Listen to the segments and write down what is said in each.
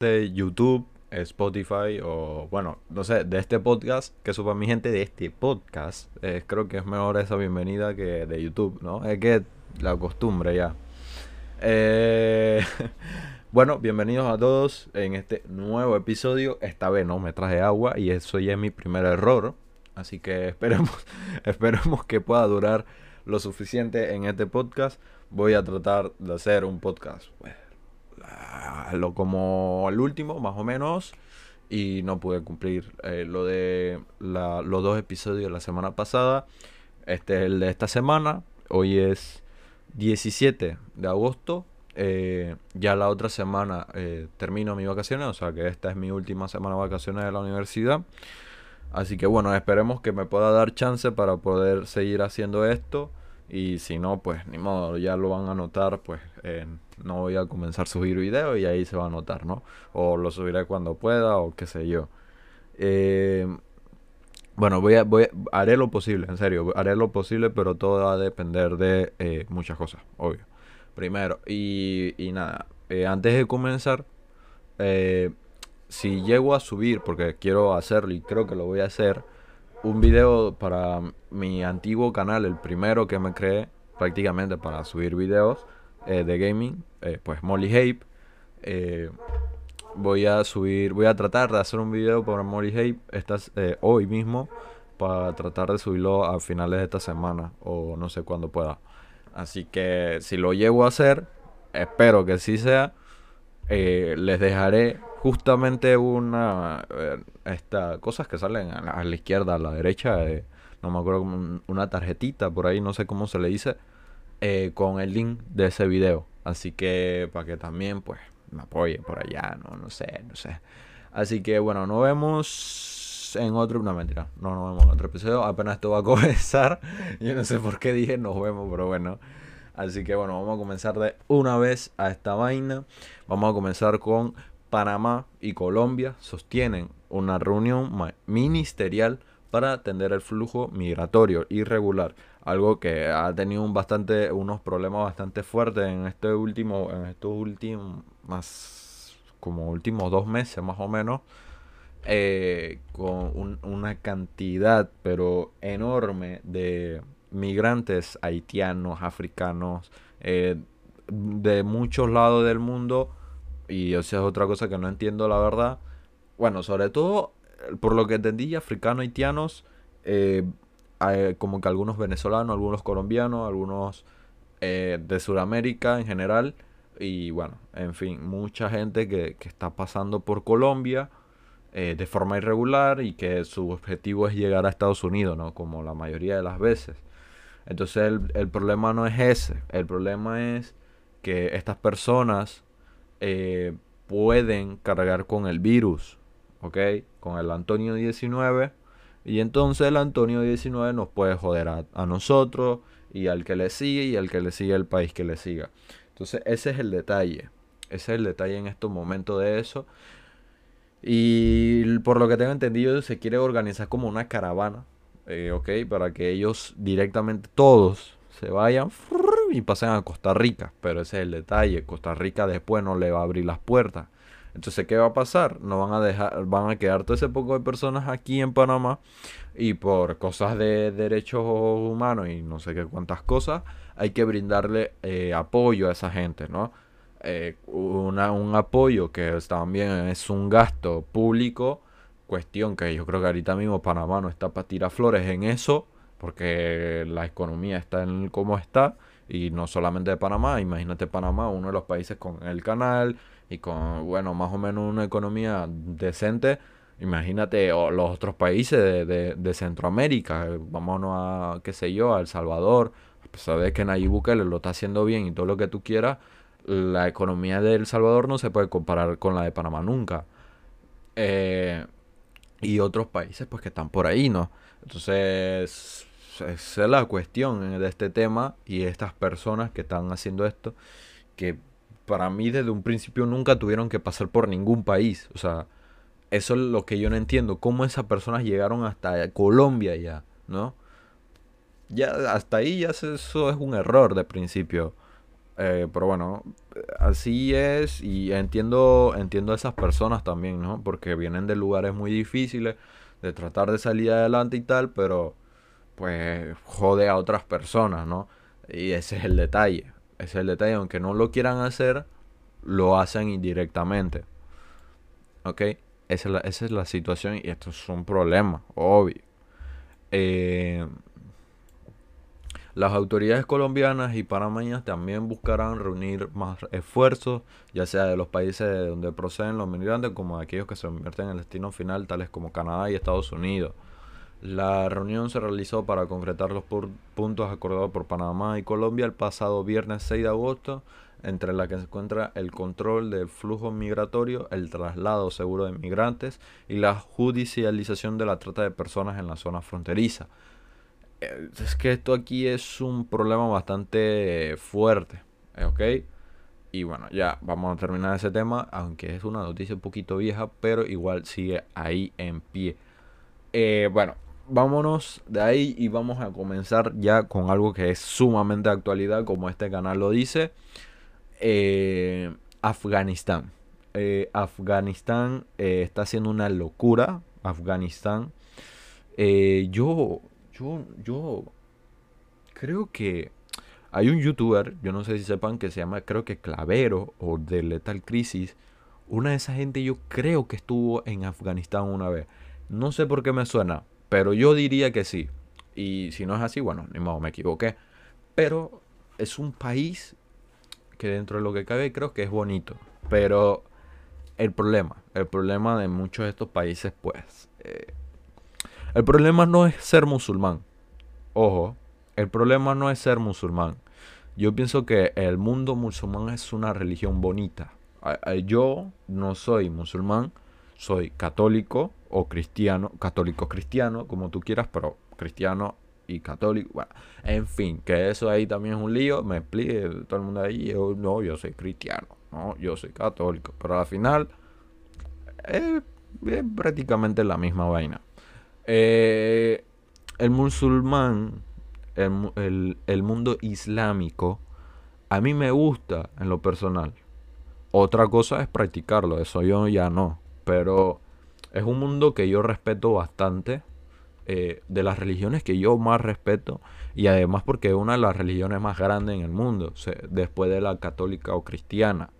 de YouTube, Spotify o bueno, no sé, de este podcast, que supa mi gente de este podcast, eh, creo que es mejor esa bienvenida que de YouTube, ¿no? Es que la costumbre ya. Eh, bueno, bienvenidos a todos en este nuevo episodio. Esta vez no me traje agua y eso ya es mi primer error. Así que esperemos, esperemos que pueda durar lo suficiente en este podcast. Voy a tratar de hacer un podcast pues, lo como el último, más o menos. Y no pude cumplir eh, lo de los dos episodios de la semana pasada. Este es el de esta semana. Hoy es 17 de agosto. Eh, ya la otra semana eh, termino mis vacaciones. O sea que esta es mi última semana de vacaciones de la universidad. Así que bueno, esperemos que me pueda dar chance para poder seguir haciendo esto. Y si no, pues ni modo, ya lo van a notar, pues no voy a comenzar a subir video y ahí se va a notar, ¿no? O lo subiré cuando pueda o qué sé yo. Eh, bueno, voy a, voy haré lo posible, en serio, haré lo posible, pero todo va a depender de eh, muchas cosas, obvio. Primero, y, y nada, eh, antes de comenzar, si llego a subir, porque quiero hacerlo y creo que lo voy a hacer, un video para mi antiguo canal, el primero que me creé prácticamente para subir videos eh, de gaming, eh, pues Molly Hape. Eh, voy a subir, voy a tratar de hacer un video para Molly Hape hoy mismo para tratar de subirlo a finales de esta semana o no sé cuándo pueda. Así que si lo llego a hacer, espero que sí sea. les dejaré justamente una eh, esta cosas que salen a la, izquierda a la derecha eh, no me acuerdo una tarjetita por ahí no sé cómo se le dice eh, con el link de ese video. Así que para que también pues me apoyen por allá no no sé no sé. Así que bueno nos vemos en otro no mentira no nos vemos en otro episodio. Apenas esto va a comenzar yo no sé por qué dije nos vemos pero bueno. Así que bueno, vamos a comenzar de una vez a esta vaina. Vamos a comenzar con Panamá y Colombia sostienen una reunión ministerial para atender el flujo migratorio irregular, algo que ha tenido un bastante, unos problemas bastante fuertes en este último, en estos últimos como últimos dos meses más o menos, eh, con una cantidad pero enorme de migrantes haitianos, africanos, eh, de muchos lados del mundo y esa es otra cosa que no entiendo, la verdad. Bueno, sobre todo, por lo que entendí, africanos, haitianos, eh, como que algunos venezolanos, algunos colombianos, algunos eh, de Sudamérica en general. Y bueno, en fin, mucha gente que, está pasando por Colombia eh, de forma irregular y que su objetivo es llegar a Estados Unidos, ¿no? Como la mayoría de las veces. Entonces el, el problema no es ese, el problema es que estas personas eh, pueden cargar con el virus, ¿ok? Con el Antonio 19. Y entonces el Antonio 19 nos puede joder a, nosotros y al que le sigue y al que le sigue el país que le siga. Entonces ese es el detalle. Ese es el detalle en estos momentos de eso. Y por lo que tengo entendido, se quiere organizar como una caravana, eh, ¿ok? Para que ellos directamente todos se vayan y pasen a Costa Rica. Pero ese es el detalle. Costa Rica después no le va a abrir las puertas. Entonces, ¿qué va a pasar? No van a dejar, van a quedar todo ese poco de personas aquí en Panamá y por cosas de derechos humanos y no sé qué cuántas cosas, hay que brindarle eh, apoyo a esa gente, ¿no? Eh, un apoyo que también es un gasto público, cuestión que yo creo que ahorita mismo Panamá no está para tirar flores en eso, porque la economía está en cómo está y no solamente de Panamá, imagínate Panamá, uno de los países con el canal y con, bueno, más o menos una economía decente. Imagínate los otros países de, Centroamérica, vámonos a, qué sé yo, a El Salvador, a pesar de que Nayib Bukele lo está haciendo bien y todo lo que tú quieras, la economía de El Salvador no se puede comparar con la de Panamá nunca. Eh, y otros países pues que están por ahí, ¿no? Entonces, esa es la cuestión de este tema y estas personas que están haciendo esto, que para mí desde un principio nunca tuvieron que pasar por ningún país. O sea, eso es lo que yo no entiendo. ¿Cómo esas personas llegaron hasta Colombia ya? ¿No? Ya hasta ahí ya eso es un error de principio. Eh, pero bueno, así es y entiendo, entiendo a esas personas también, ¿no? Porque vienen de lugares muy difíciles, de tratar de salir adelante y tal, pero pues jode a otras personas, ¿no? Y ese es el detalle, ese es el detalle, aunque no lo quieran hacer, lo hacen indirectamente. ¿Ok? Esa es la, esa es la situación y esto es un problema, obvio. Eh, las autoridades colombianas y panameñas también buscarán reunir más esfuerzos, ya sea de los países de donde proceden los migrantes como de aquellos que se convierten en el destino final, tales como Canadá y Estados Unidos. La reunión se realizó para concretar los puntos acordados por Panamá y Colombia el pasado viernes 6 de agosto entre la que se encuentra el control del flujo migratorio, el traslado seguro de migrantes y la judicialización de la trata de personas en la zona fronteriza. Eh, es que esto aquí es un problema bastante fuerte, eh, ¿ok? Y bueno, ya vamos a terminar ese tema, aunque es una noticia un poquito vieja, pero igual sigue ahí en pie. Eh, bueno, vámonos de ahí y vamos a comenzar ya con algo que es sumamente actualidad, como este canal lo dice. Eh, Afganistán. Eh, Afganistán eh, está haciendo una locura. Afganistán. yo, yo, yo creo que hay un youtuber, yo no sé si sepan, que se llama, creo que Clavero o de Lethal Crisis. Una de esa gente yo creo que estuvo en Afganistán una vez. No sé por qué me suena, pero yo diría que sí. Y si no es así, bueno, ni modo, me equivoqué. Pero es un país que dentro de lo que cabe creo que es bonito. Pero el problema, el problema de muchos de estos países, pues, eh, el problema no es ser musulmán. Ojo, el problema no es ser musulmán. Yo pienso que el mundo musulmán es una religión bonita. Yo no soy musulmán, soy católico o cristiano, católico cristiano, como tú quieras, pero cristiano y católico. Bueno, en fin, que eso ahí también es un lío. Me explique todo el mundo ahí. Yo, no, yo soy cristiano. No, yo soy católico. Pero al final es, prácticamente la misma vaina. Eh, el musulmán, el, el mundo islámico, a mí me gusta en lo personal. Otra cosa es practicarlo, eso yo ya no. Pero es un mundo que yo respeto bastante eh, de las religiones que yo más respeto y además porque es una de las religiones más grandes en el mundo, después de la católica o cristiana.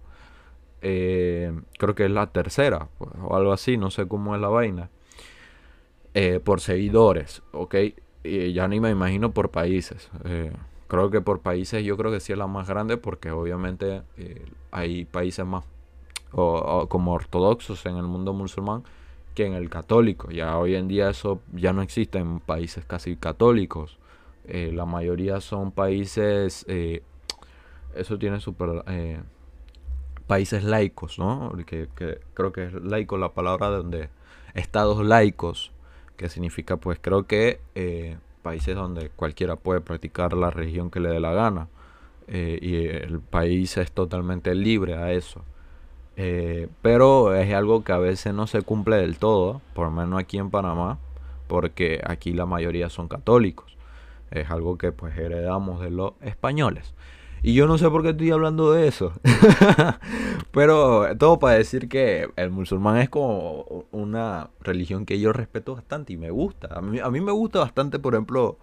Eh, creo que es la tercera pues, o algo así, no sé cómo es la vaina. Eh, por seguidores, ¿ok? Y ya ni me imagino por países. creo que por países yo creo que sí es la más grande porque obviamente hay países más como ortodoxos en el mundo musulmán que en el católico. Ya hoy en día eso ya no existe en países casi católicos. Eh, la mayoría son países, eh, eso tiene super... Eh, países laicos, ¿no? Que, creo que es laico la palabra de donde... Estados laicos, que significa pues creo que países donde cualquiera puede practicar la religión que le dé la gana. y el país es totalmente libre a eso. Eh, pero es algo que a veces no se cumple del todo, por lo menos aquí en Panamá, porque aquí la mayoría son católicos. Es algo que pues heredamos de los españoles. Y yo no sé por qué estoy hablando de eso. Pero todo para decir que el musulmán es como una religión que yo respeto bastante y me gusta. A mí, a mí me gusta bastante, por ejemplo,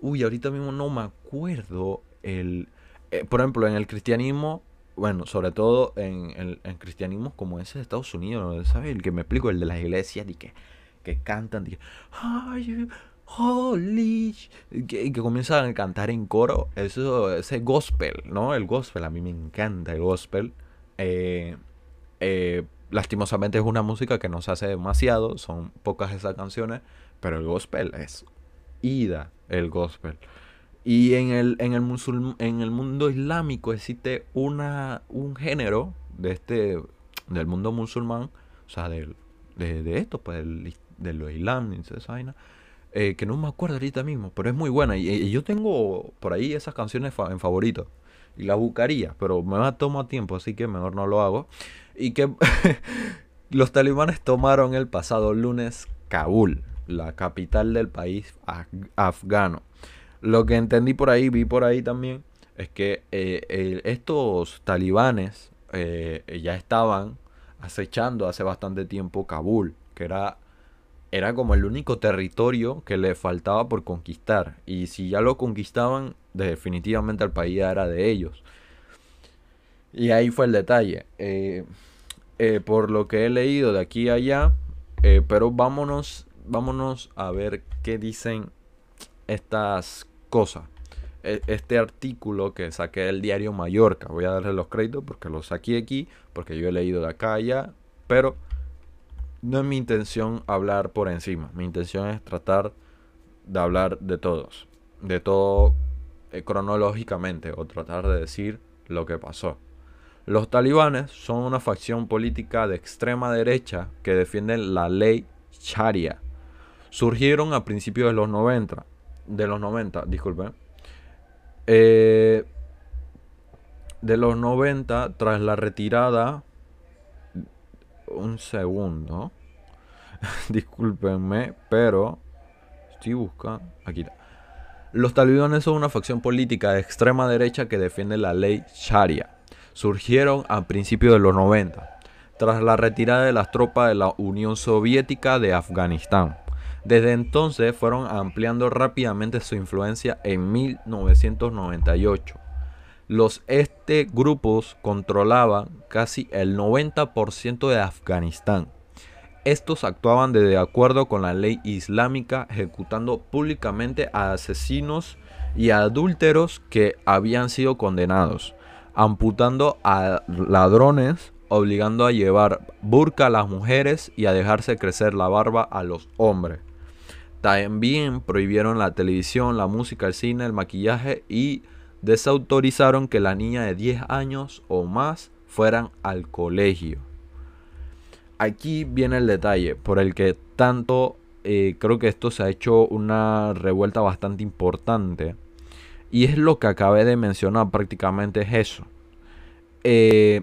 uy, ahorita mismo no me acuerdo el... Eh, por ejemplo, en el cristianismo bueno, sobre todo en el cristianismo como ese de Estados Unidos, ¿sabes? El que me explico, el de las iglesias, y que, que cantan, y que, holy, que, que comienzan a cantar en coro, eso, ese gospel, ¿no? El gospel, a mí me encanta el gospel. Eh, eh, lastimosamente es una música que no se hace demasiado, son pocas esas canciones, pero el gospel es ida, el gospel. Y en el, en el, en el mundo islámico existe una, un género de este, del mundo musulmán, o sea, de, esto, pues, de los islam, esa vaina, eh, que no me acuerdo ahorita mismo, pero es muy buena. Y, yo tengo por ahí esas canciones en favorito. Y las buscaría, pero me va a tomar tiempo, así que mejor no lo hago. Y que los talibanes tomaron el pasado lunes Kabul, la capital del país afgano. Lo que entendí por ahí, vi por ahí también, es que eh, estos talibanes eh, ya estaban acechando hace bastante tiempo Kabul, que era, era como el único territorio que le faltaba por conquistar. Y si ya lo conquistaban, definitivamente el país era de ellos. Y ahí fue el detalle. Eh, por lo que he leído de aquí a allá, pero vámonos, vámonos a ver qué dicen estas cosas. E, este artículo que saqué del diario Mallorca. Voy a darle los créditos porque lo saqué aquí, porque yo he leído de acá allá, pero no es mi intención hablar por encima. Mi intención es tratar de hablar de todos, de todo eh, cronológicamente, o tratar de decir lo que pasó. Los talibanes son una facción política de extrema derecha que defienden la ley Sharia. Surgieron a principios de los 90, de los 90, disculpen, eh, de los 90, tras la retirada... Un segundo. Discúlpenme, pero... Estoy buscando... Aquí está. Los talibanes son una facción política de extrema derecha que defiende la ley Sharia. Surgieron a principios de los 90, tras la retirada de las tropas de la Unión Soviética de Afganistán. Desde entonces fueron ampliando rápidamente su influencia en 1998. Los este grupos controlaban casi el 90% de Afganistán. Estos actuaban de acuerdo con la ley islámica, ejecutando públicamente a asesinos y adúlteros que habían sido condenados, amputando a ladrones, obligando a llevar burka a las mujeres y a dejarse crecer la barba a los hombres. También prohibieron la televisión, la música, el cine, el maquillaje y desautorizaron que la niña de 10 años o más fueran al colegio. Aquí viene el detalle por el que tanto eh, creo que esto se ha hecho una revuelta bastante importante. Y es lo que acabé de mencionar, prácticamente es eso. Eh,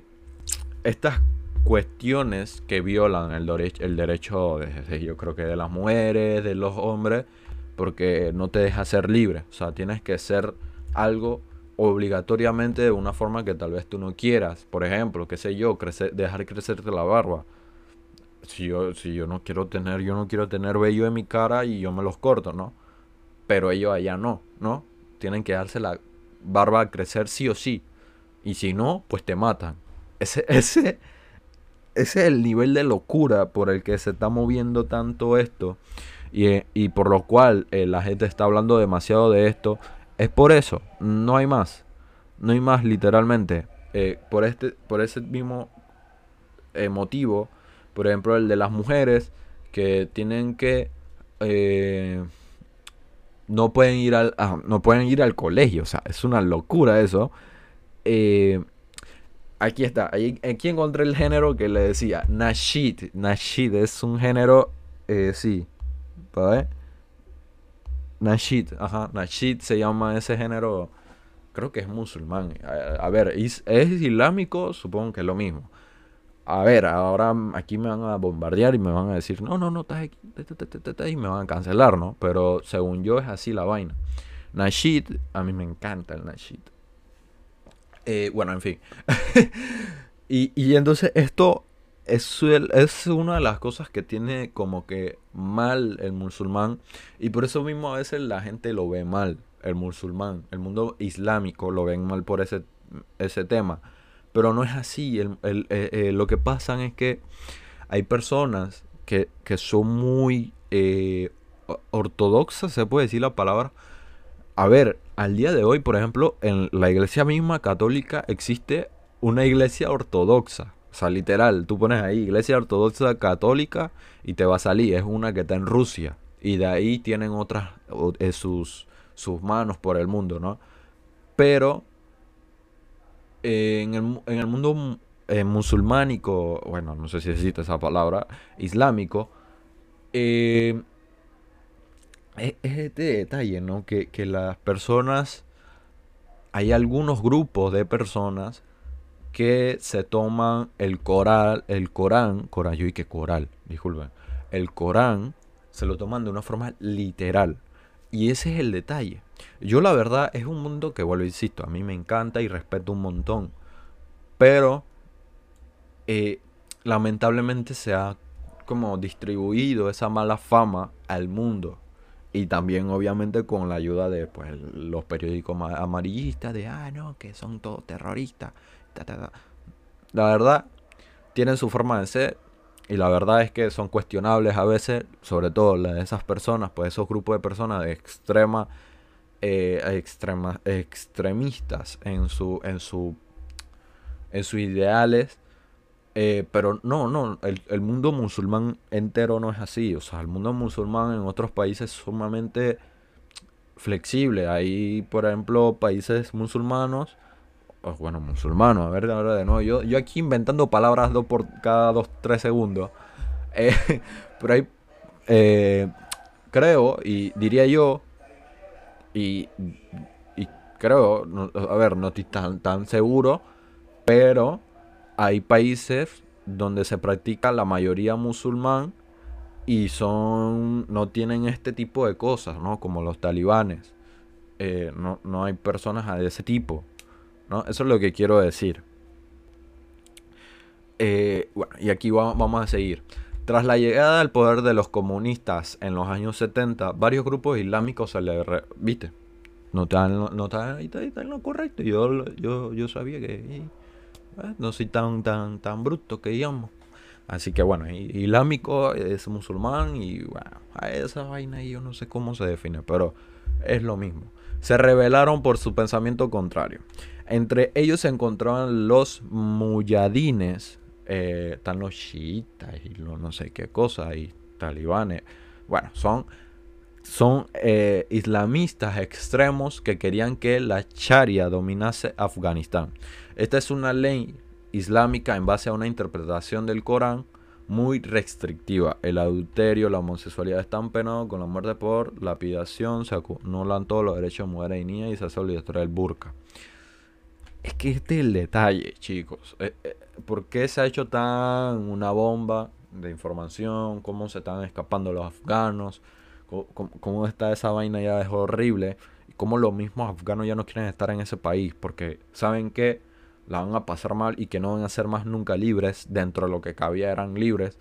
estas cuestiones que violan el, el derecho, de, yo creo que de las mujeres, de los hombres, porque no te deja ser libre. O sea, tienes que ser algo obligatoriamente de una forma que tal vez tú no quieras. Por ejemplo, qué sé yo, crecer, dejar crecerte la barba. Si yo, si yo no quiero tener, yo no quiero tener vello en mi cara y yo me los corto, ¿no? Pero ellos allá no, ¿no? Tienen que darse la barba a crecer sí o sí. Y si no, pues te matan. Ese, ese, ese es el nivel de locura por el que se está moviendo tanto esto y, por lo cual eh, la gente está hablando demasiado de esto. Es por eso, no hay más. No hay más literalmente. Eh, por, este, por ese mismo eh, motivo, por ejemplo, el de las mujeres que tienen que... no pueden ir al ah, no pueden ir al colegio o sea es una locura eso Aquí está. Aquí encontré el género que le decía. Nashid. Nashid es un género. Eh, sí. ¿Para Nashid. Ajá. Nashid se llama ese género. Creo que es musulmán. A, ver, ¿es, islámico? Supongo que es lo mismo. A ver, ahora aquí me van a bombardear y me van a decir, no, no, no, estás aquí, y me van a cancelar, ¿no? Pero según yo es así la vaina. Nashid, a mí me encanta el Nashid. Eh, bueno, en fin. y, entonces esto es, es una de las cosas que tiene como que mal el musulmán. Y por eso mismo a veces la gente lo ve mal, el musulmán. El mundo islámico lo ven mal por ese, ese tema. Pero no es así. El, eh, eh, lo que pasa es que hay personas que, que son muy ortodoxas, se puede decir la palabra. A ver, al día de hoy, por ejemplo, en la iglesia misma católica existe una iglesia ortodoxa. O sea, literal, tú pones ahí iglesia ortodoxa católica y te va a salir. Es una que está en Rusia. Y de ahí tienen otras, eh, sus, sus manos por el mundo, ¿no? Pero en, el, mundo eh, musulmánico, bueno, no sé si existe esa palabra, islámico, eh, es, este detalle, ¿no? Que, las personas, hay algunos grupos de personas que se toman el coral, el Corán, Corán, y que coral, disculpen, el Corán se lo toman de una forma literal. Y ese es el detalle. Yo la verdad es un mundo que, vuelvo, insisto, a mí me encanta y respeto un montón. Pero eh, lamentablemente se ha como distribuido esa mala fama al mundo. Y también obviamente con la ayuda de pues, los periódicos amarillistas de, ah, no, que son todos terroristas. La verdad, tienen su forma de ser. Y la verdad es que son cuestionables a veces, sobre todo de esas personas, pues esos grupos de personas de extrema, eh, extremistas en su, en su, en sus ideales eh, pero no, no, el, mundo musulmán entero no es así. O sea, el mundo musulmán en otros países es sumamente flexible. Hay, por ejemplo, países musulmanos. bueno, musulmanos, a ver, ahora de nuevo. Yo, yo aquí inventando palabras dos por cada dos, tres segundos. Eh, pero hay, eh, creo, y diría yo, y, y creo, a ver, no estoy tan, tan seguro, pero hay países donde se practica la mayoría musulmán y son no tienen este tipo de cosas, ¿no? Como los talibanes. Eh, no, hay personas de ese tipo, ¿no? Eso es lo que quiero decir. Eh, bueno, y aquí vamos a seguir. Tras la llegada al poder de los comunistas en los años 70, varios grupos islámicos se le... ¿Viste? No están, no ahí está, en lo correcto. Yo, yo, yo sabía que... Eh, no soy tan, tan, tan bruto que digamos. Así que bueno, islámico es musulmán y bueno, esa vaina yo no sé cómo se define, pero es lo mismo. Se rebelaron por su pensamiento contrario. Entre ellos se encontraban los muyadines, eh, están los chiitas y no sé qué cosa, y talibanes. Bueno, son, son eh, islamistas extremos que querían que la Sharia dominase Afganistán. Esta es una ley islámica en base a una interpretación del Corán muy restrictiva. El adulterio, la homosexualidad están penados con la muerte por lapidación, se anulan todos los derechos de mujeres y niñas y se hace obligatorio el burka. Es que este es el detalle, chicos. Eh, eh, ¿Por qué se ha hecho tan una bomba de información? ¿Cómo se están escapando los afganos? ¿Cómo, está esa vaina ya es horrible? Cómo los mismos afganos ya no quieren estar en ese país. Porque saben que la van a pasar mal y que no van a ser más nunca libres, dentro de lo que cabía eran libres,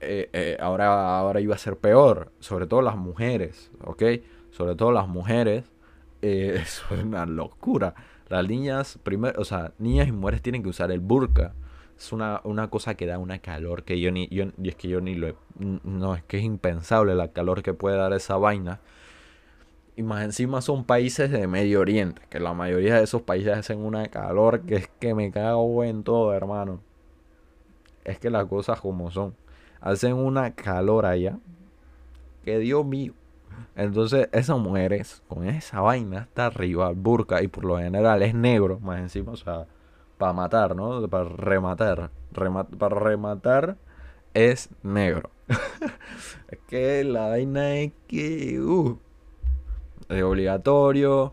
eh, eh, ahora, ahora iba a ser peor, sobre todo las mujeres, ¿ok? Sobre todo las mujeres, eh, es una locura. Las niñas, primero, o sea, niñas y mujeres tienen que usar el burka. Es una, una cosa que da una calor que yo ni, yo, y es que yo ni lo, no, es que es impensable la calor que puede dar esa vaina. Y más encima son países de Medio Oriente, que la mayoría de esos países hacen una calor que es que me cago en todo, hermano. Es que las cosas como son. Hacen una calor allá. Que Dios mío. Entonces, esas mujeres con esa vaina hasta arriba, burka, y por lo general es negro, más encima, o sea, para matar, ¿no? Para rematar. para rematar es negro. es que la vaina es que. Uh, es obligatorio.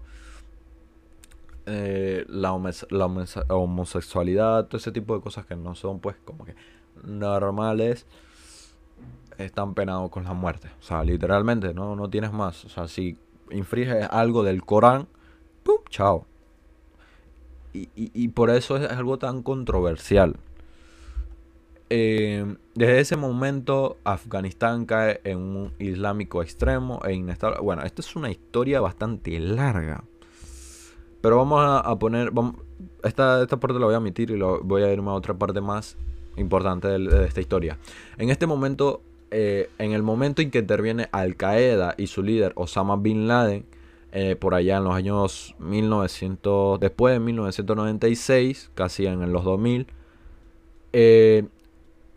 Eh, la, homosexualidad, todo ese tipo de cosas que no son pues como que normales, están penados con la muerte. O sea, literalmente, no, no tienes más. O sea, si infringes algo del Corán, ¡pum! Chao. Y, y por eso es algo tan controversial. Eh, desde ese momento, Afganistán cae en un islámico extremo e inestable. Bueno, esta es una historia bastante larga. Pero vamos a, poner. esta, esta parte la voy a omitir y lo, voy a irme a otra parte más importante de, esta historia. En este momento, eh, en el momento en que interviene Al Qaeda y su líder Osama Bin Laden, eh, por allá en los años 1900, después de 1996, casi en los 2000, eh,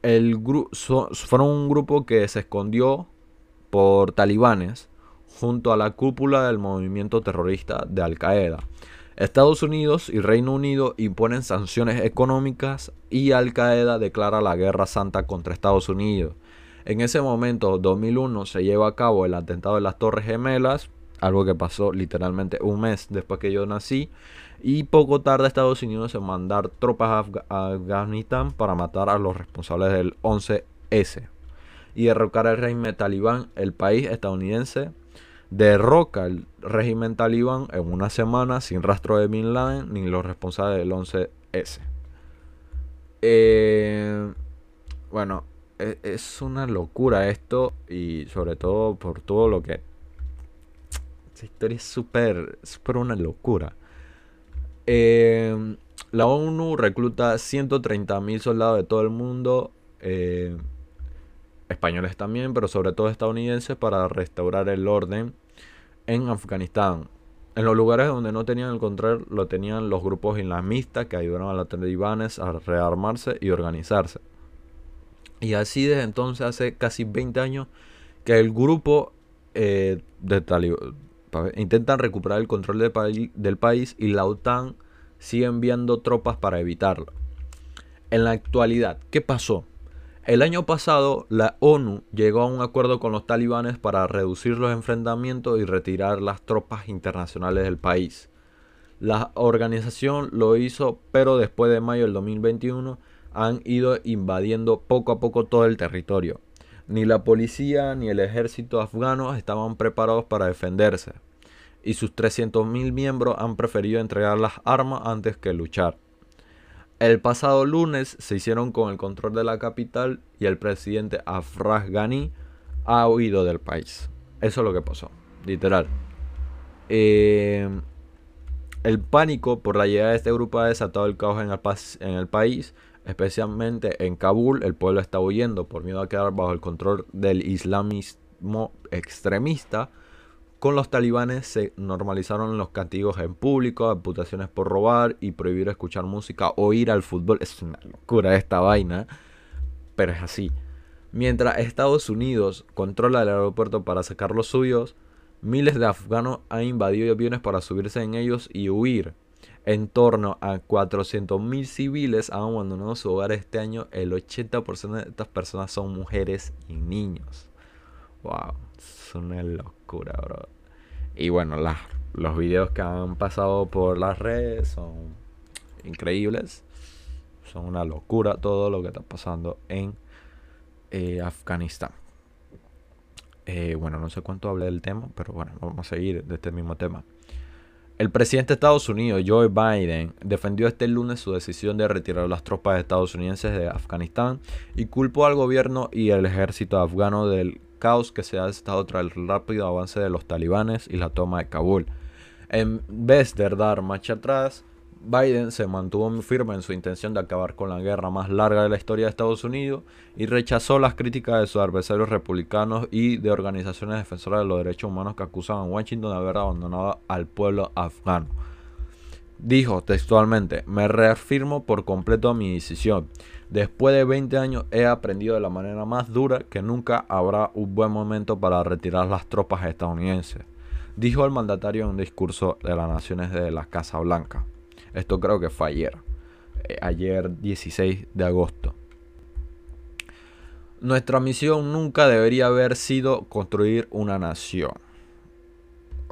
el fueron un grupo que se escondió por talibanes junto a la cúpula del movimiento terrorista de Al Qaeda. Estados Unidos y Reino Unido imponen sanciones económicas y Al Qaeda declara la guerra santa contra Estados Unidos. En ese momento, 2001, se lleva a cabo el atentado de las Torres Gemelas, algo que pasó literalmente un mes después que yo nací, y poco tarde Estados Unidos en mandar tropas a, Afganistán para matar a los responsables del 11S y derrocar al régimen talibán. El país estadounidense derroca el régimen talibán en una semana sin rastro de Bin Laden ni los responsables del 11S. Eh, bueno, e, es, una locura esto y sobre todo por todo lo que... Esta historia es súper, súper una locura. Eh, la ONU recluta 130.000 soldados de todo el mundo, eh, españoles también, pero sobre todo estadounidenses, para restaurar el orden en Afganistán. En los lugares donde no tenían el control lo tenían los grupos islamistas que ayudaron a los talibanes a rearmarse y organizarse. Y así desde entonces, hace casi 20 años, que el grupo eh, de talibán intentan recuperar el control del país y la OTAN sigue enviando tropas para evitarlo. En la actualidad, ¿qué pasó? El año pasado, la ONU llegó a un acuerdo con los talibanes para reducir los enfrentamientos y retirar las tropas internacionales del país. La organización lo hizo, pero después de mayo del 2021 han ido invadiendo poco a poco todo el territorio. Ni la policía ni el ejército afgano estaban preparados para defenderse, y sus 300.000 miembros han preferido entregar las armas antes que luchar. El pasado lunes se hicieron con el control de la capital y el presidente Afraj Ghani ha huido del país. Eso es lo que pasó, literal. Eh, el pánico por la llegada de este grupo ha desatado el caos en el, en el país, especialmente en Kabul. El pueblo está huyendo por miedo a quedar bajo el control del islamismo extremista con los talibanes se normalizaron los castigos en público, amputaciones por robar y prohibir escuchar música o ir al fútbol. Es una locura esta vaina, pero es así. Mientras Estados Unidos controla el aeropuerto para sacar los suyos, miles de afganos han invadido aviones para subirse en ellos y huir. En torno a 400.000 civiles han abandonado su hogar este año. El 80% de estas personas son mujeres y niños. Wow, es una locura, bro. Y bueno, los videos que han pasado por las redes son increíbles. Son una locura todo lo que está pasando en eh, Afganistán. Eh, bueno, no sé cuánto hablé del tema, pero bueno, vamos a seguir de este mismo tema. El presidente de Estados Unidos, Joe Biden, defendió este lunes su decisión de retirar las tropas estadounidenses de Afganistán y culpó al gobierno y al ejército afgano del caos que se ha estado tras el rápido avance de los talibanes y la toma de Kabul. En vez de dar marcha atrás, Biden se mantuvo firme en su intención de acabar con la guerra más larga de la historia de Estados Unidos y rechazó las críticas de sus adversarios republicanos y de organizaciones defensoras de los derechos humanos que acusan a Washington de haber abandonado al pueblo afgano. Dijo textualmente, me reafirmo por completo a mi decisión. Después de 20 años he aprendido de la manera más dura que nunca habrá un buen momento para retirar las tropas estadounidenses, dijo el mandatario en un discurso de las Naciones de la Casa Blanca. Esto creo que fue ayer, eh, ayer 16 de agosto. Nuestra misión nunca debería haber sido construir una nación.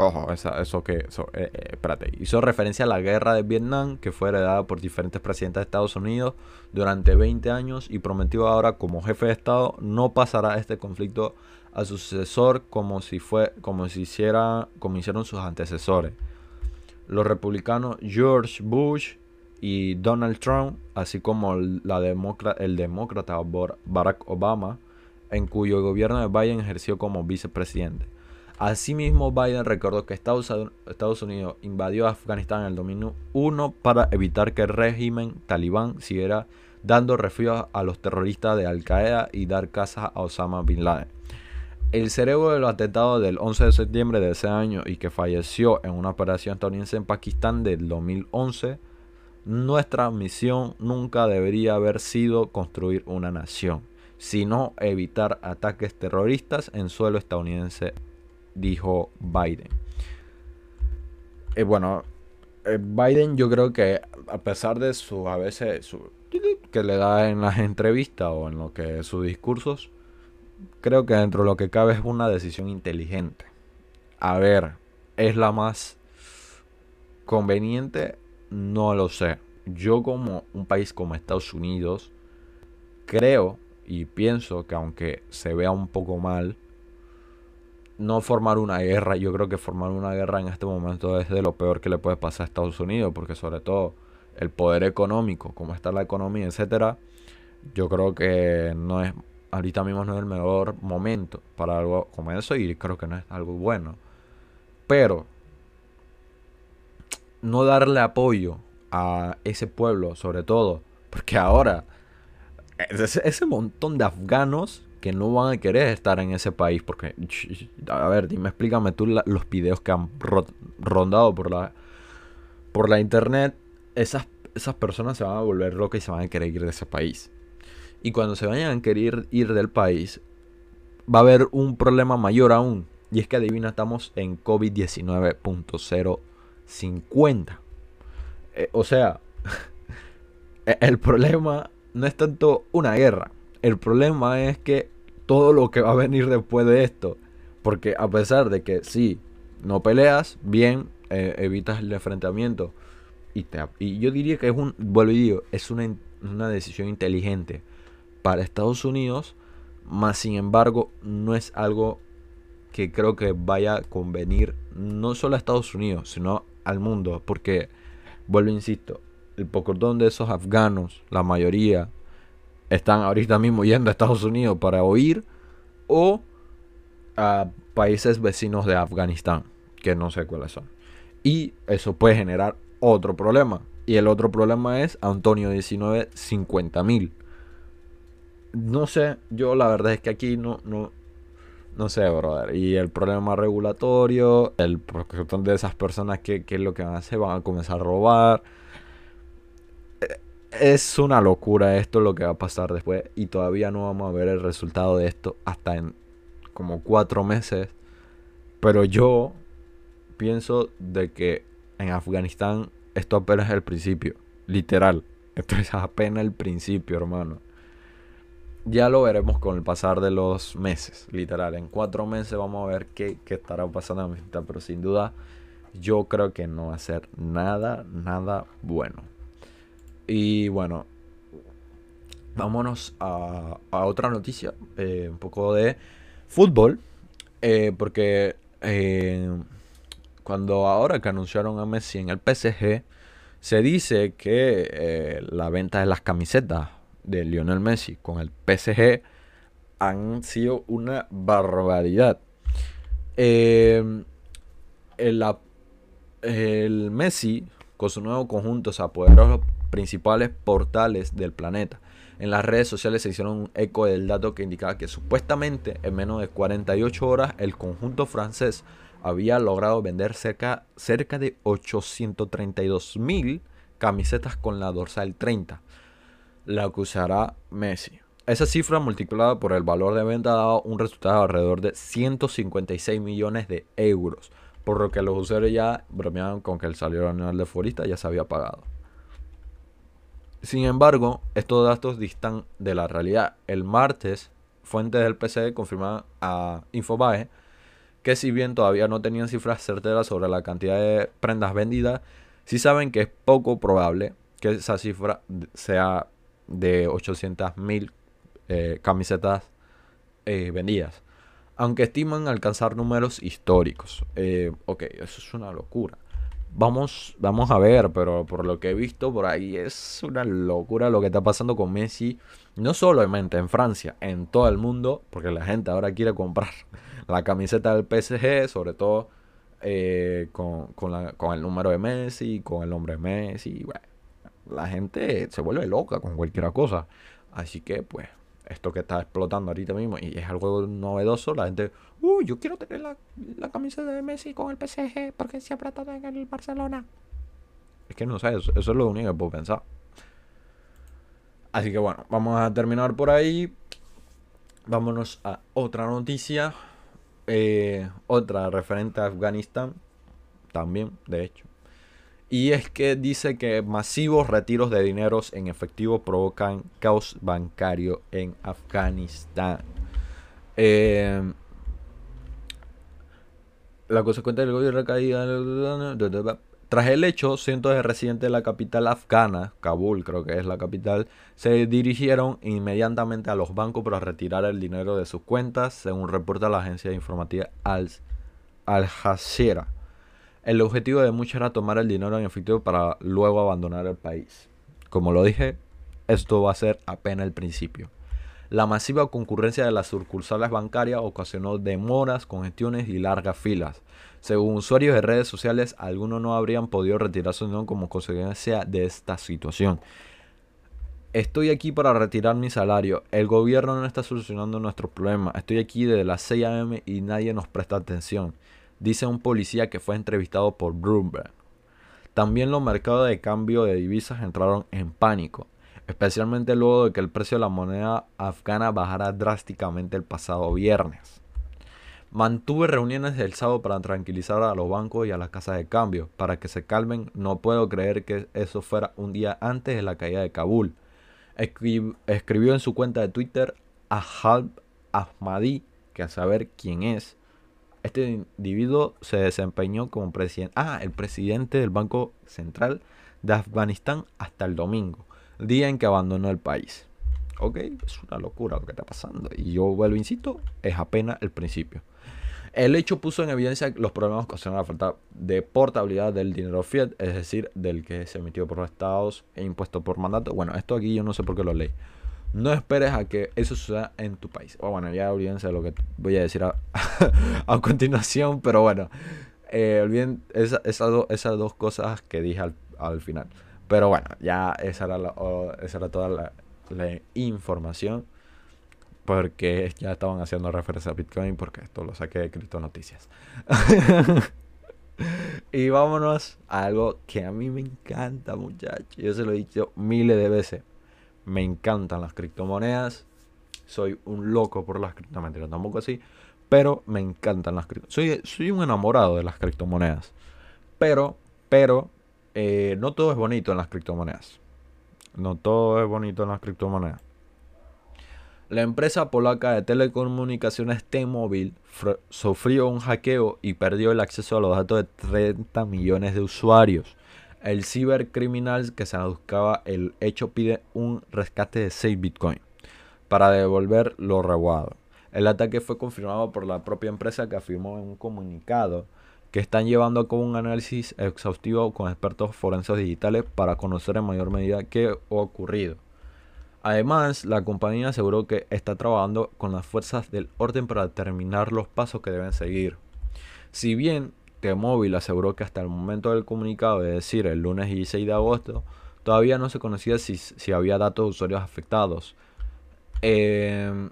Ojo, eso que. Eh, eh, espérate. Hizo referencia a la guerra de Vietnam, que fue heredada por diferentes presidentes de Estados Unidos durante 20 años y prometió ahora, como jefe de Estado, no pasará este conflicto a su sucesor como si fue. como si hiciera. como hicieron sus antecesores. Los republicanos George Bush y Donald Trump, así como el demócrata Barack Obama, en cuyo gobierno de Biden ejerció como vicepresidente. Asimismo, Biden recordó que Estados Unidos invadió Afganistán en el 2001 para evitar que el régimen talibán siguiera dando refugio a los terroristas de Al Qaeda y dar caza a Osama Bin Laden. El cerebro de los atentados del 11 de septiembre de ese año y que falleció en una operación estadounidense en Pakistán del 2011, nuestra misión nunca debería haber sido construir una nación, sino evitar ataques terroristas en suelo estadounidense dijo Biden. Eh, bueno, eh, Biden yo creo que a pesar de su a veces que le da en las entrevistas o en lo que sus discursos, creo que dentro de lo que cabe es una decisión inteligente. A ver, ¿es la más conveniente? No lo sé. Yo como un país como Estados Unidos, creo y pienso que aunque se vea un poco mal, no formar una guerra. Yo creo que formar una guerra en este momento es de lo peor que le puede pasar a Estados Unidos, porque sobre todo el poder económico, cómo está la economía, etcétera, yo creo que no es ahorita mismo no es el mejor momento para algo como eso y creo que no es algo bueno. Pero no darle apoyo a ese pueblo, sobre todo, porque ahora ese, montón de afganos que no van a querer estar en ese país, porque, a ver, dime, explícame tú los videos que han rondado por la, por la internet, esas, esas personas se van a volver locas y se van a querer ir de ese país. Y cuando se vayan a querer ir del país, va a haber un problema mayor aún. Y es que adivina, estamos en COVID-19.050. Eh, o sea, el problema no es tanto una guerra. El problema es que todo lo que va a venir después de esto. Porque a pesar de que sí, no peleas, bien, eh, evitas el enfrentamiento. Y, te, y yo diría que es un, vuelvo y digo, es una, una decisión inteligente para Estados Unidos, más sin embargo no es algo que creo que vaya a convenir no solo a Estados Unidos, sino al mundo, porque, vuelvo, insisto, el pocotón de esos afganos, la mayoría, están ahorita mismo yendo a Estados Unidos para oír o a países vecinos de Afganistán, que no sé cuáles son. Y eso puede generar otro problema. Y el otro problema es Antonio 19 50 mil no sé, yo la verdad es que aquí no, no, no sé, brother. Y el problema regulatorio, el son de esas personas que, que lo que van a hacer, van a comenzar a robar. Eh, es una locura esto lo que va a pasar después. Y todavía no vamos a ver el resultado de esto hasta en como cuatro meses. Pero yo pienso de que en Afganistán esto apenas es el principio. Literal. Esto es apenas el principio, hermano ya lo veremos con el pasar de los meses, literal. En cuatro meses vamos a ver qué, estará pasando en pero sin duda yo creo que no va a ser nada, nada bueno. Y bueno, vámonos a, otra noticia, eh, un poco de fútbol, eh, porque eh, cuando ahora que anunciaron a Messi en el PSG, se dice que la venta de las camisetas de Lionel Messi con el PSG han sido una barbaridad. Eh, el, Messi, con su nuevo conjunto, se apoderó de los principales portales del planeta. En las redes sociales se hicieron un eco del dato que indicaba que supuestamente en menos de 48 horas el conjunto francés había logrado vender cerca, cerca de 832 mil camisetas con la dorsal 30 la que usará Messi. Esa cifra multiplicada por el valor de venta ha dado un resultado de alrededor de 156 millones de euros, por lo que los usuarios ya bromeaban con que el salario anual de futbolista ya se había pagado. Sin embargo, estos datos distan de la realidad. El martes, fuentes del PC confirmaron a Infobae que si bien todavía no tenían cifras certeras sobre la cantidad de prendas vendidas, sí saben que es poco probable que esa cifra sea de 800 mil eh, camisetas eh, vendidas. Aunque estiman alcanzar números históricos. Eh, ok, eso es una locura. Vamos, vamos a ver, pero por lo que he visto por ahí es una locura lo que está pasando con Messi. No solamente en Francia, en todo el mundo, porque la gente ahora quiere comprar la camiseta del PSG, sobre todo con, con, el número de Messi, con el nombre de Messi. Bueno, la gente se vuelve loca con cualquier cosa. Así que, pues, esto que está explotando ahorita mismo y es algo novedoso, la gente, uh, yo quiero tener la, la camiseta de Messi con el PSG porque siempre está en el Barcelona. Es que no sé, eso, es lo único que puedo pensar. Así que bueno, vamos a terminar por ahí. Vámonos a otra noticia. Eh, otra referente a Afganistán. También, de hecho. Y es que dice que masivos retiros de dineros en efectivo provocan caos bancario en Afganistán. Eh, la consecuencia del gobierno recaída Tras el hecho, cientos de residentes de la capital afgana, Kabul creo que es la capital, se dirigieron inmediatamente a los bancos para retirar el dinero de sus cuentas, según reporta la agencia informativa Al, Al Jazeera. El objetivo de muchos era tomar el dinero en efectivo para luego abandonar el país. Como lo dije, esto va a ser apenas el principio. La masiva concurrencia de las sucursales bancarias ocasionó demoras, congestiones y largas filas, según usuarios de redes sociales, algunos no habrían podido retirar su dinero como consecuencia de esta situación. Estoy aquí para retirar mi salario. El gobierno no está solucionando nuestros problemas. Estoy aquí desde las 6 a.m. y nadie nos presta atención. Dice un policía que fue entrevistado por Bloomberg. También los mercados de cambio de divisas entraron en pánico, especialmente luego de que el precio de la moneda afgana bajara drásticamente el pasado viernes. Mantuve reuniones el sábado para tranquilizar a los bancos y a las casas de cambio, para que se calmen. No puedo creer que eso fuera un día antes de la caída de Kabul. escribió en su cuenta de Twitter a Halb Ahmadi, que a saber quién es. Este individuo se desempeñó como presidente, ah, el presidente del Banco Central de Afganistán hasta el domingo, día en que abandonó el país. Ok, es una locura lo que está pasando. Y yo vuelvo, insisto, es apenas el principio. El hecho puso en evidencia los problemas ocasionados la falta de portabilidad del dinero fiat, es decir, del que se emitió por los estados e impuesto por mandato. Bueno, esto aquí yo no sé por qué lo leí. No esperes a que eso suceda en tu país. O bueno, ya olvídense de lo que voy a decir a, continuación, pero bueno, eh, olviden esas dos cosas que dije al, final. Pero bueno, ya esa era, esa era toda la, la información porque ya estaban haciendo referencia a Bitcoin porque esto lo saqué de Cripto Noticias. y vámonos a algo que a mí me encanta, muchachos. Yo se lo he dicho miles de veces. Me encantan las criptomonedas. Soy un loco por las criptomonedas, tampoco así. Pero me encantan las criptomonedas. Soy, soy un enamorado de las criptomonedas. Pero, pero, eh, no todo es bonito en las criptomonedas. No todo es bonito en las criptomonedas. La empresa polaca de telecomunicaciones T-Mobile sufrió un hackeo y perdió el acceso a los datos de 30 millones de usuarios. El cibercriminal que se buscaba el hecho pide un rescate de 6 Bitcoin para devolver lo robado. El ataque fue confirmado por la propia empresa que afirmó en un comunicado que están llevando a cabo un análisis exhaustivo con expertos forenses digitales para conocer en mayor medida qué ha ocurrido. Además, la compañía aseguró que está trabajando con las fuerzas del orden para determinar los pasos que deben seguir. Si bien T-Mobile aseguró que hasta el momento del comunicado, es decir, el lunes 16 de agosto, todavía no se conocía si, había datos de usuarios afectados. Em,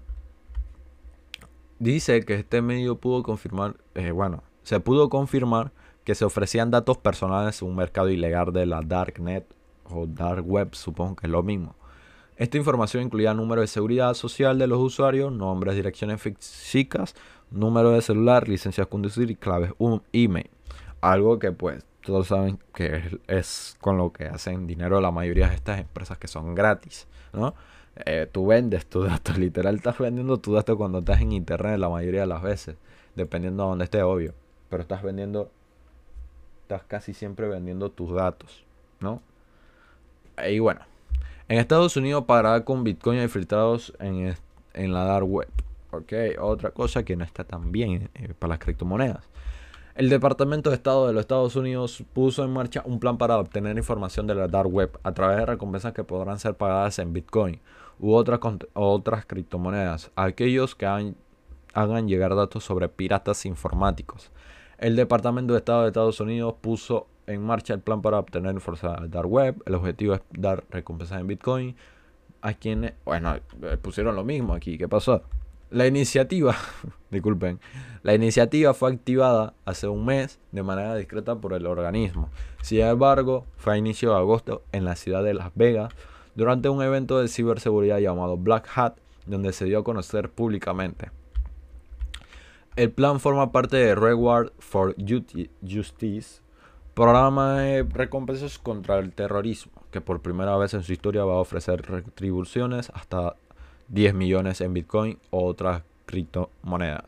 dice que este medio pudo confirmar, eh, bueno, se pudo confirmar que se ofrecían datos personales en un mercado ilegal de la Darknet o Dark Web, supongo que es lo mismo esta información incluía número de seguridad social de los usuarios, nombres, direcciones físicas, número de celular, licencias de conducir y claves un email. Algo que pues todos saben que es, con lo que hacen dinero la mayoría de estas empresas que son gratis, ¿no? Eh, tú vendes tu datos, literal estás vendiendo tu datos cuando estás en internet la mayoría de las veces, dependiendo de donde esté, obvio. Pero estás vendiendo, estás casi siempre vendiendo tus datos, ¿no? Y bueno, en Estados Unidos pagará con Bitcoin infiltrados en, en la dark web. Ok, otra cosa que no está tan bien eh, para las criptomonedas. El Departamento de Estado de los Estados Unidos puso en marcha un plan para obtener información de la dark web a través de recompensas que podrán ser pagadas en Bitcoin u otras, otras criptomonedas aquellos que hagan llegar datos sobre piratas informáticos. El Departamento de Estado de Estados Unidos puso en marcha el plan para obtener fuerza al Dark Web. El objetivo es dar recompensas en Bitcoin a quienes, bueno, eh, pusieron lo mismo aquí. ¿Qué pasó? La iniciativa, disculpen, la iniciativa fue activada hace un mes de manera discreta por el organismo. Sin embargo, fue a inicio de agosto en la ciudad de Las Vegas durante un evento de ciberseguridad llamado Black Hat, donde se dio a conocer públicamente. El plan forma parte de Reward for Justice, Programa de recompensas contra el terrorismo, que por primera vez en su historia va a ofrecer retribuciones hasta 10 millones en Bitcoin o otras criptomonedas.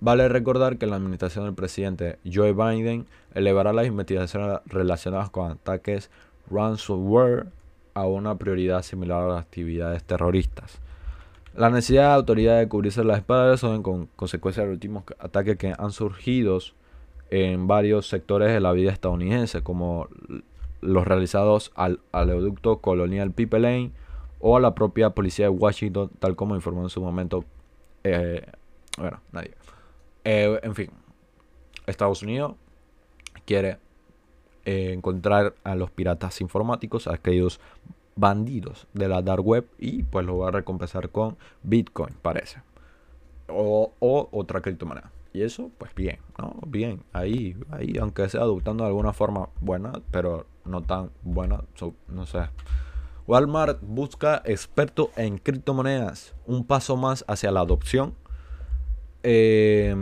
Vale recordar que la administración del presidente Joe Biden elevará las investigaciones relacionadas con ataques ransomware a una prioridad similar a las actividades terroristas. La necesidad de autoridad de cubrirse las espaldas son con consecuencia de los últimos ataques que han surgido en varios sectores de la vida estadounidense, como los realizados al oleoducto colonial Pipeline o a la propia policía de Washington, tal como informó en su momento, eh, bueno, nadie. Eh, en fin, Estados Unidos quiere eh, encontrar a los piratas informáticos, a aquellos bandidos de la dark web y pues lo va a recompensar con Bitcoin, parece. O, o otra criptomoneda. Y eso, pues bien, ¿no? Bien, ahí, ahí, aunque sea adoptando de alguna forma buena, pero no tan buena, no sé. Walmart busca experto en criptomonedas, un paso más hacia la adopción. Eh,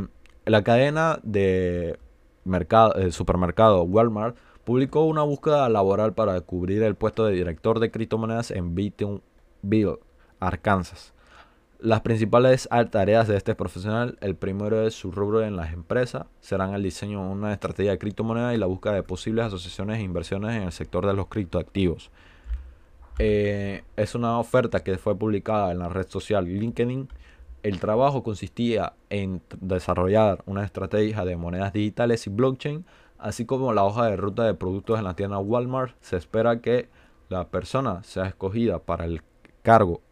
la cadena de mercado, el supermercado Walmart publicó una búsqueda laboral para cubrir el puesto de director de criptomonedas en Bill, Arkansas. Las principales tareas de este profesional, el primero es su rubro en las empresas, serán el diseño de una estrategia de criptomonedas y la búsqueda de posibles asociaciones e inversiones en el sector de los criptoactivos. Eh, es una oferta que fue publicada en la red social LinkedIn. El trabajo consistía en desarrollar una estrategia de monedas digitales y blockchain, así como la hoja de ruta de productos en la tienda Walmart. Se espera que la persona sea escogida para el cargo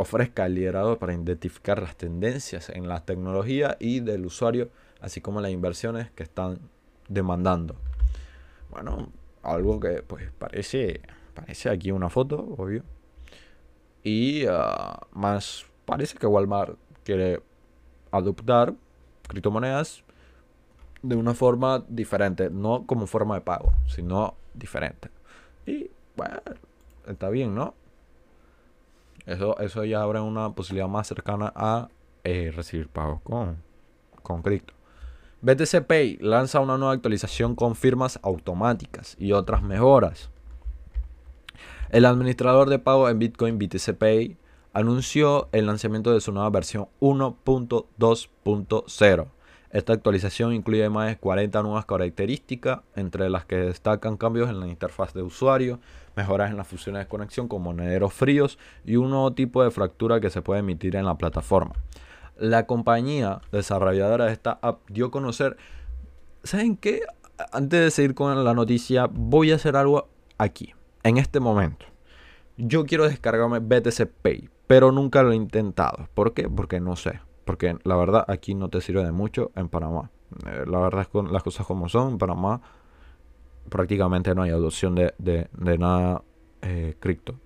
ofrezca el liderazgo para identificar las tendencias en la tecnología y del usuario, así como las inversiones que están demandando. Bueno, algo que pues parece, parece aquí una foto, obvio. Y ah, más parece que Walmart quiere adoptar criptomonedas de una forma diferente, no como forma de pago, sino diferente. Y bueno, está bien, ¿no? Eso, eso ya abre una posibilidad más cercana a eh, recibir pagos con, con cripto. BTC Pay lanza una nueva actualización con firmas automáticas y otras mejoras. El administrador de pago en Bitcoin BTC Pay anunció el lanzamiento de su nueva versión 1.2.0 esta actualización incluye más de 40 nuevas características, entre las que destacan cambios en la interfaz de usuario, mejoras en las funciones de conexión con monederos fríos y un nuevo tipo de fractura que se puede emitir en la plataforma. La compañía desarrolladora de esta app dio a conocer, ¿saben qué? Antes de seguir con la noticia, voy a hacer algo aquí, en este momento. Yo quiero descargarme BTC Pay, pero nunca lo he intentado. ¿Por qué? Porque no sé porque la verdad aquí no te sirve de mucho en Panamá. Eh, la verdad es que las cosas como son, en Panamá prácticamente no hay adopción de, de, nada eh, cripto.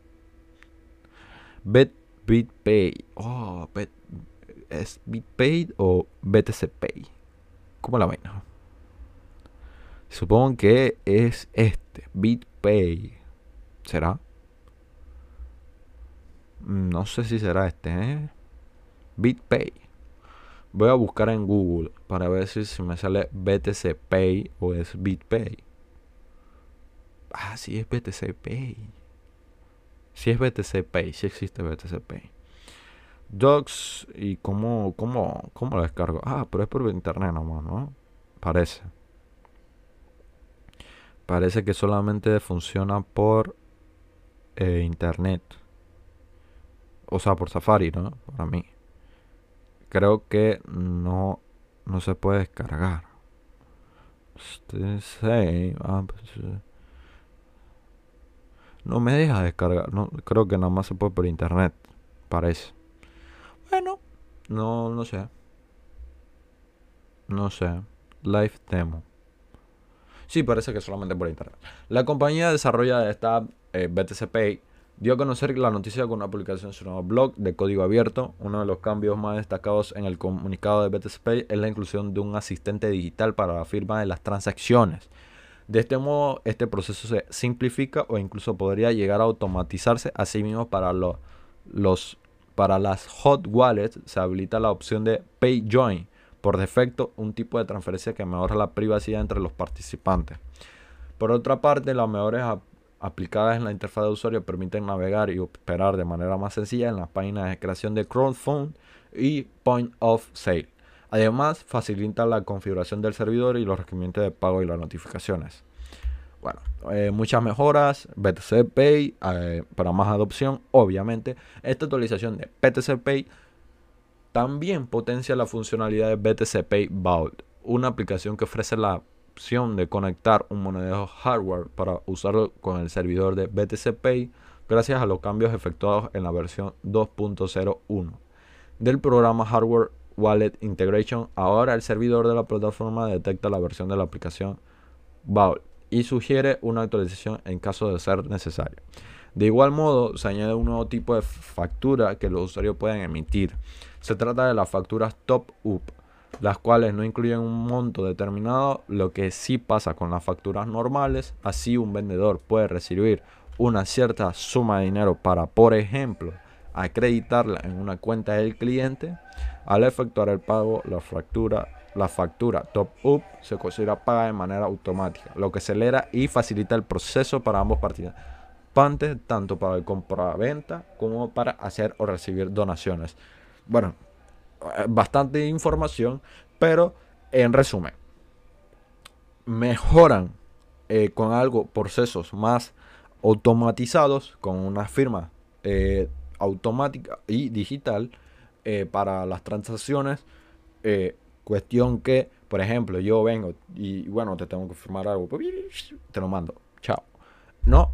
Bet, BitPay. Oh, ¿Es BitPay o BTC Pay? ¿Cómo la vaina? Supongo que es este, BitPay. ¿Será? No sé si será este, ¿eh? BitPay. Voy a buscar en Google para ver si, me sale BTC Pay o es BitPay. Ah, sí es BTC Pay. Si es BTC Pay, si existe BTC Pay. Docs y cómo, cómo, cómo lo descargo. Ah, pero es por internet nomás, ¿no? Parece. Parece que solamente funciona por eh, internet. O sea, por Safari, ¿no? Para mí creo que no, no se puede descargar. Ah, pues, eh. no me deja descargar. No, creo que nada más se puede por internet. Parece. Bueno, no, no sé. No sé. Live demo. Sí, parece que solamente por internet. La compañía desarrolla esta eh, BTC Pay dio a conocer la noticia con una publicación en su nuevo blog de código abierto. Uno de los cambios más destacados en el comunicado de BTSP es la inclusión de un asistente digital para la firma de las transacciones. De este modo, este proceso se simplifica o incluso podría llegar a automatizarse. Asimismo, para los, para las hot wallets se habilita la opción de Pay Join. Por defecto, un tipo de transferencia que mejora la privacidad entre los participantes. Por otra parte, las mejores aplicadas en la interfaz de usuario permiten navegar y operar de manera más sencilla en las páginas de creación de crowdfund y point of sale. Además, facilita la configuración del servidor y los requerimientos de pago y las notificaciones. Bueno, eh, muchas mejoras, BTC Pay eh, para más adopción, obviamente. Esta actualización de BTC Pay también potencia la funcionalidad de BTC Pay Vault, una aplicación que ofrece la opción de conectar un monedero hardware para usarlo con el servidor de BTC Pay gracias a los cambios efectuados en la versión 2.01 del programa Hardware Wallet Integration. Ahora el servidor de la plataforma detecta la versión de la aplicación Vault y sugiere una actualización en caso de ser necesario. De igual modo, se añade un nuevo tipo de factura que los usuarios pueden emitir. Se trata de las facturas top-up, las cuales no incluyen un monto determinado, lo que sí pasa con las facturas normales. Así un vendedor puede recibir una cierta suma de dinero para, por ejemplo, acreditarla en una cuenta del cliente. Al efectuar el pago, la factura la factura top up se considera paga de manera automática, lo que acelera y facilita el proceso para ambos participantes, tanto para el compra-venta como para hacer o recibir donaciones. Bueno, eh, bastante información, pero en resumen, mejoran eh, con algo procesos más automatizados, con una firma eh, automática y digital para las transacciones. Cuestión que, por ejemplo, yo vengo y bueno, te tengo que firmar algo, te lo mando, chao. No,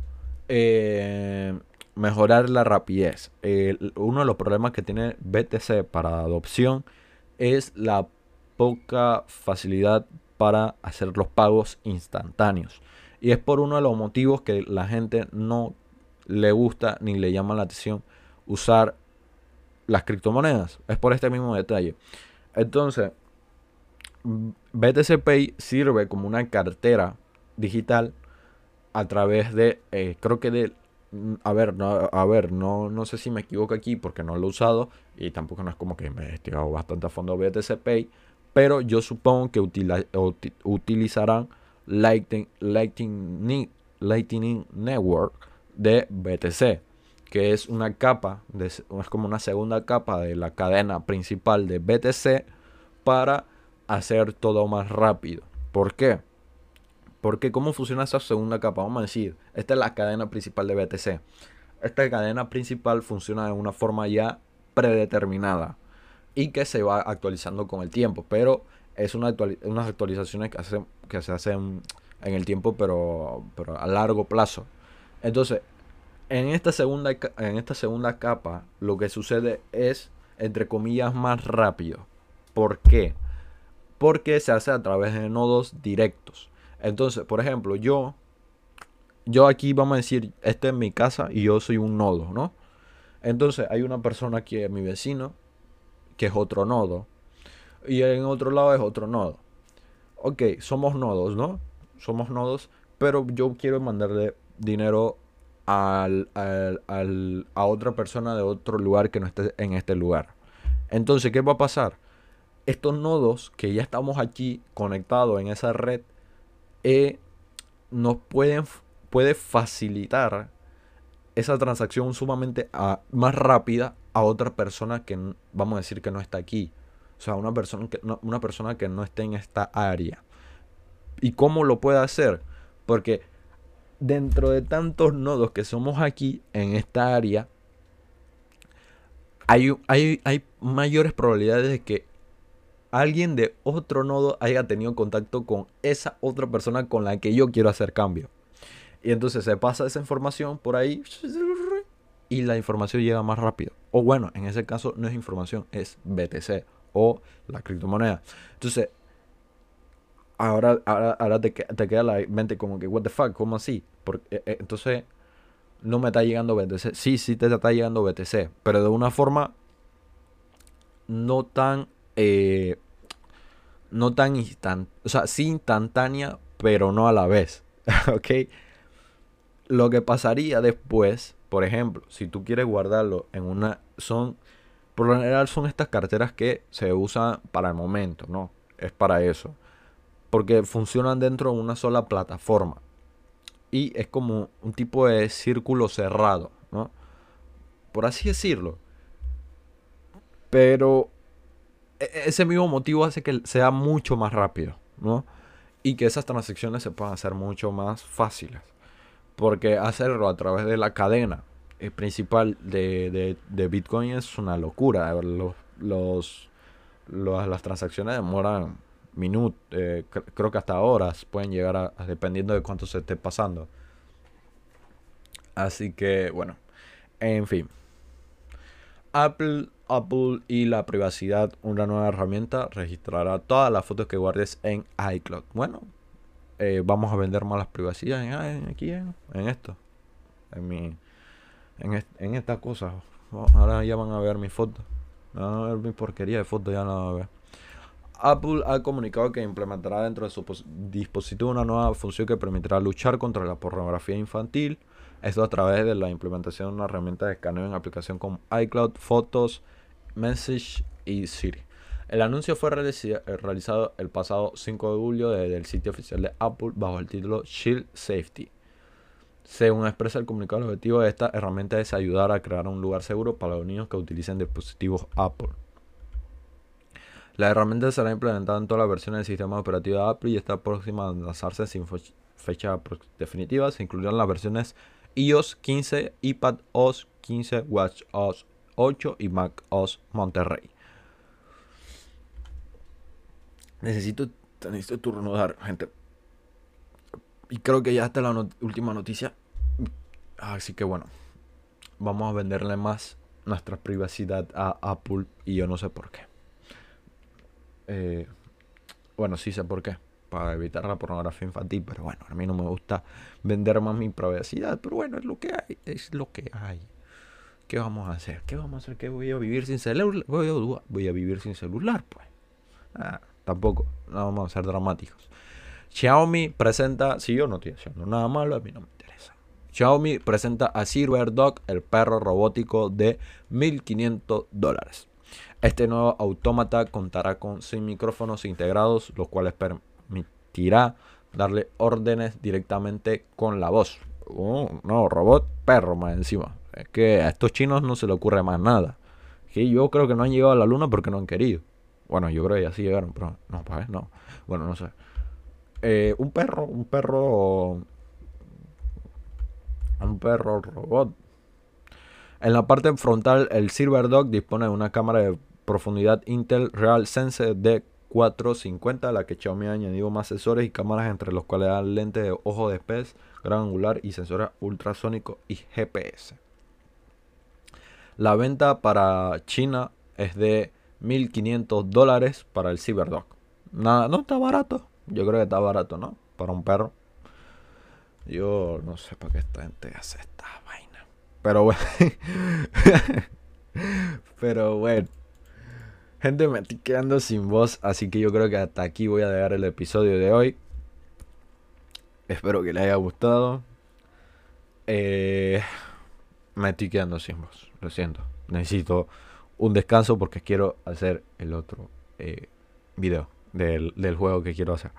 eh, mejorar la rapidez. uno de los problemas que tiene BTC para adopción es la poca facilidad para hacer los pagos instantáneos. Y es por uno de los motivos que la gente no le gusta ni le llama la atención usar las criptomonedas. Es por este mismo detalle. Entonces, BTC Pay sirve como una cartera digital a través de, eh, creo que de, a ver, no, a ver, no, no sé si me equivoco aquí porque no lo he usado y tampoco no es como que me he investigado bastante a fondo BTC Pay, pero yo supongo que utilizarán Lightning, Lightning, Lightning Network de BTC, que es una capa, es como una segunda capa de la cadena principal de BTC para hacer todo más rápido. ¿Por qué? Porque cómo funciona esa segunda capa, vamos a decir, esta es la cadena principal de BTC. Esta cadena principal funciona de una forma ya predeterminada y que se va actualizando con el tiempo, pero es una unas actualizaciones que, que se hacen en el tiempo, pero, pero a largo plazo. Entonces, en esta, segunda, en esta segunda capa, lo que sucede es, entre comillas, más rápido. ¿Por qué? porque se hace a través de nodos directos. Entonces, por ejemplo, yo, yo aquí vamos a decir, este es mi casa y yo soy un nodo, ¿no? Entonces hay una persona aquí, mi vecino, que es otro nodo. Y en otro lado es otro nodo. Ok, somos nodos, ¿no? Somos nodos, pero yo quiero mandarle dinero al, a otra persona de otro lugar que no esté en este lugar. Entonces, ¿qué va a pasar? estos nodos que ya estamos aquí conectados en esa red eh, nos pueden puede facilitar esa transacción sumamente más rápida a otra persona que vamos a decir que no está aquí. O sea, una persona que no, una persona que no esté en esta área. ¿Y cómo lo puede hacer? Porque dentro de tantos nodos que somos aquí en esta área, hay, hay, hay mayores probabilidades de que alguien de otro nodo haya tenido contacto con esa otra persona con la que yo quiero hacer cambio. Y entonces se pasa esa información por ahí y la información llega más rápido. O bueno, en ese caso no es información, es BTC o la criptomoneda. Entonces, ahora, ahora, te, queda la mente como que, what the fuck, ¿cómo así? Porque, eh, entonces, no me está llegando BTC. Sí, sí te está llegando BTC, pero de una forma no tan eh, no tan instantánea, o sea, sí instantánea, pero no a la vez, ¿ok? Lo que pasaría después, por ejemplo, si tú quieres guardarlo en una, son, por lo general son estas carteras que se usan para el momento, ¿no? Es para eso. Porque funcionan dentro de una sola plataforma. Y es como un tipo de círculo cerrado, ¿no? Por así decirlo. Pero ese mismo motivo hace que sea mucho más rápido, ¿no? Y que esas transacciones se puedan hacer mucho más fáciles. Porque hacerlo a través de la cadena eh, principal de, Bitcoin es una locura. Los, los, las transacciones demoran minutos, eh, creo que hasta horas pueden llegar a, dependiendo de cuánto se esté pasando. Así que, bueno, en fin. Apple, Apple y la privacidad, una nueva herramienta, registrará todas las fotos que guardes en iCloud. Bueno, eh, vamos a vender más las privacidades aquí, en, esto. En mi. En, en estas cosas. Ahora ya van a ver mi foto. Van a ver mi porquería de fotos, ya no van a ver. Apple ha comunicado que implementará dentro de su dispositivo una nueva función que permitirá luchar contra la pornografía infantil. Esto a través de la implementación de una herramienta de escaneo en aplicación como iCloud, Fotos, Message y Siri. El anuncio fue realizado el pasado 5 de julio desde el sitio oficial de Apple bajo el título Shield Safety. Según expresa el comunicado, el objetivo de esta herramienta es ayudar a crear un lugar seguro para los niños que utilicen dispositivos Apple. La herramienta será implementada en todas las versiones del sistema operativo de Apple y está próxima a lanzarse sin fecha definitiva. Se incluirán las versiones iOS 15, iPad OS 15, Watch OS 8 y Mac OS Monterrey. Necesito, necesito turno gente. Y creo que ya está la última noticia. Así que bueno, vamos a venderle más nuestra privacidad a Apple y yo no sé por qué. Eh, bueno, sí sé por qué. Para evitar la pornografía infantil. Pero bueno, a mí no me gusta vender más mi privacidad. Pero bueno, es lo que hay. Es lo que hay. ¿Qué vamos a hacer? ¿Qué vamos a hacer? ¿Qué voy a vivir sin celular? Voy a, vivir sin celular, pues. Ah, tampoco. No vamos a ser dramáticos. Xiaomi presenta. Si yo no estoy haciendo nada malo, a mí no me interesa. Xiaomi presenta a Silver Dog, el perro robótico de 1500 dólares. Este nuevo autómata contará con 6 micrófonos integrados, los cuales permitirá darle órdenes directamente con la voz. Un nuevo robot perro más encima. Es que a estos chinos no se le ocurre más nada. Que yo creo que no han llegado a la luna porque no han querido. Bueno, yo creo que ya sí llegaron, pero no, pues no. Bueno, no sé. Eh, un perro, un perro. Un perro robot. En la parte frontal, el Silver Dog dispone de una cámara de profundidad Intel Real Sense D450, a la que Xiaomi ha añadido más sensores y cámaras entre los cuales dan lente de ojo de pez, gran angular y sensores ultrasónicos y GPS. La venta para China es de 1500 dólares para el Cyberdog. Nada, no está barato. Yo creo que está barato, ¿no? Para un perro. Yo no sé para qué esta gente hace esta vaina. Pero bueno. Pero bueno. Gente, me estoy quedando sin voz, así que yo creo que hasta aquí voy a dejar el episodio de hoy. Espero que les haya gustado. Eh, me estoy quedando sin voz, lo siento. Necesito un descanso porque quiero hacer el otro eh, video del, juego que quiero hacer.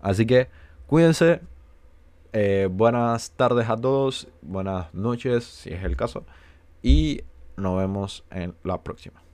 Así que cuídense. Eh, buenas tardes a todos. Buenas noches, si es el caso. Y nos vemos en la próxima.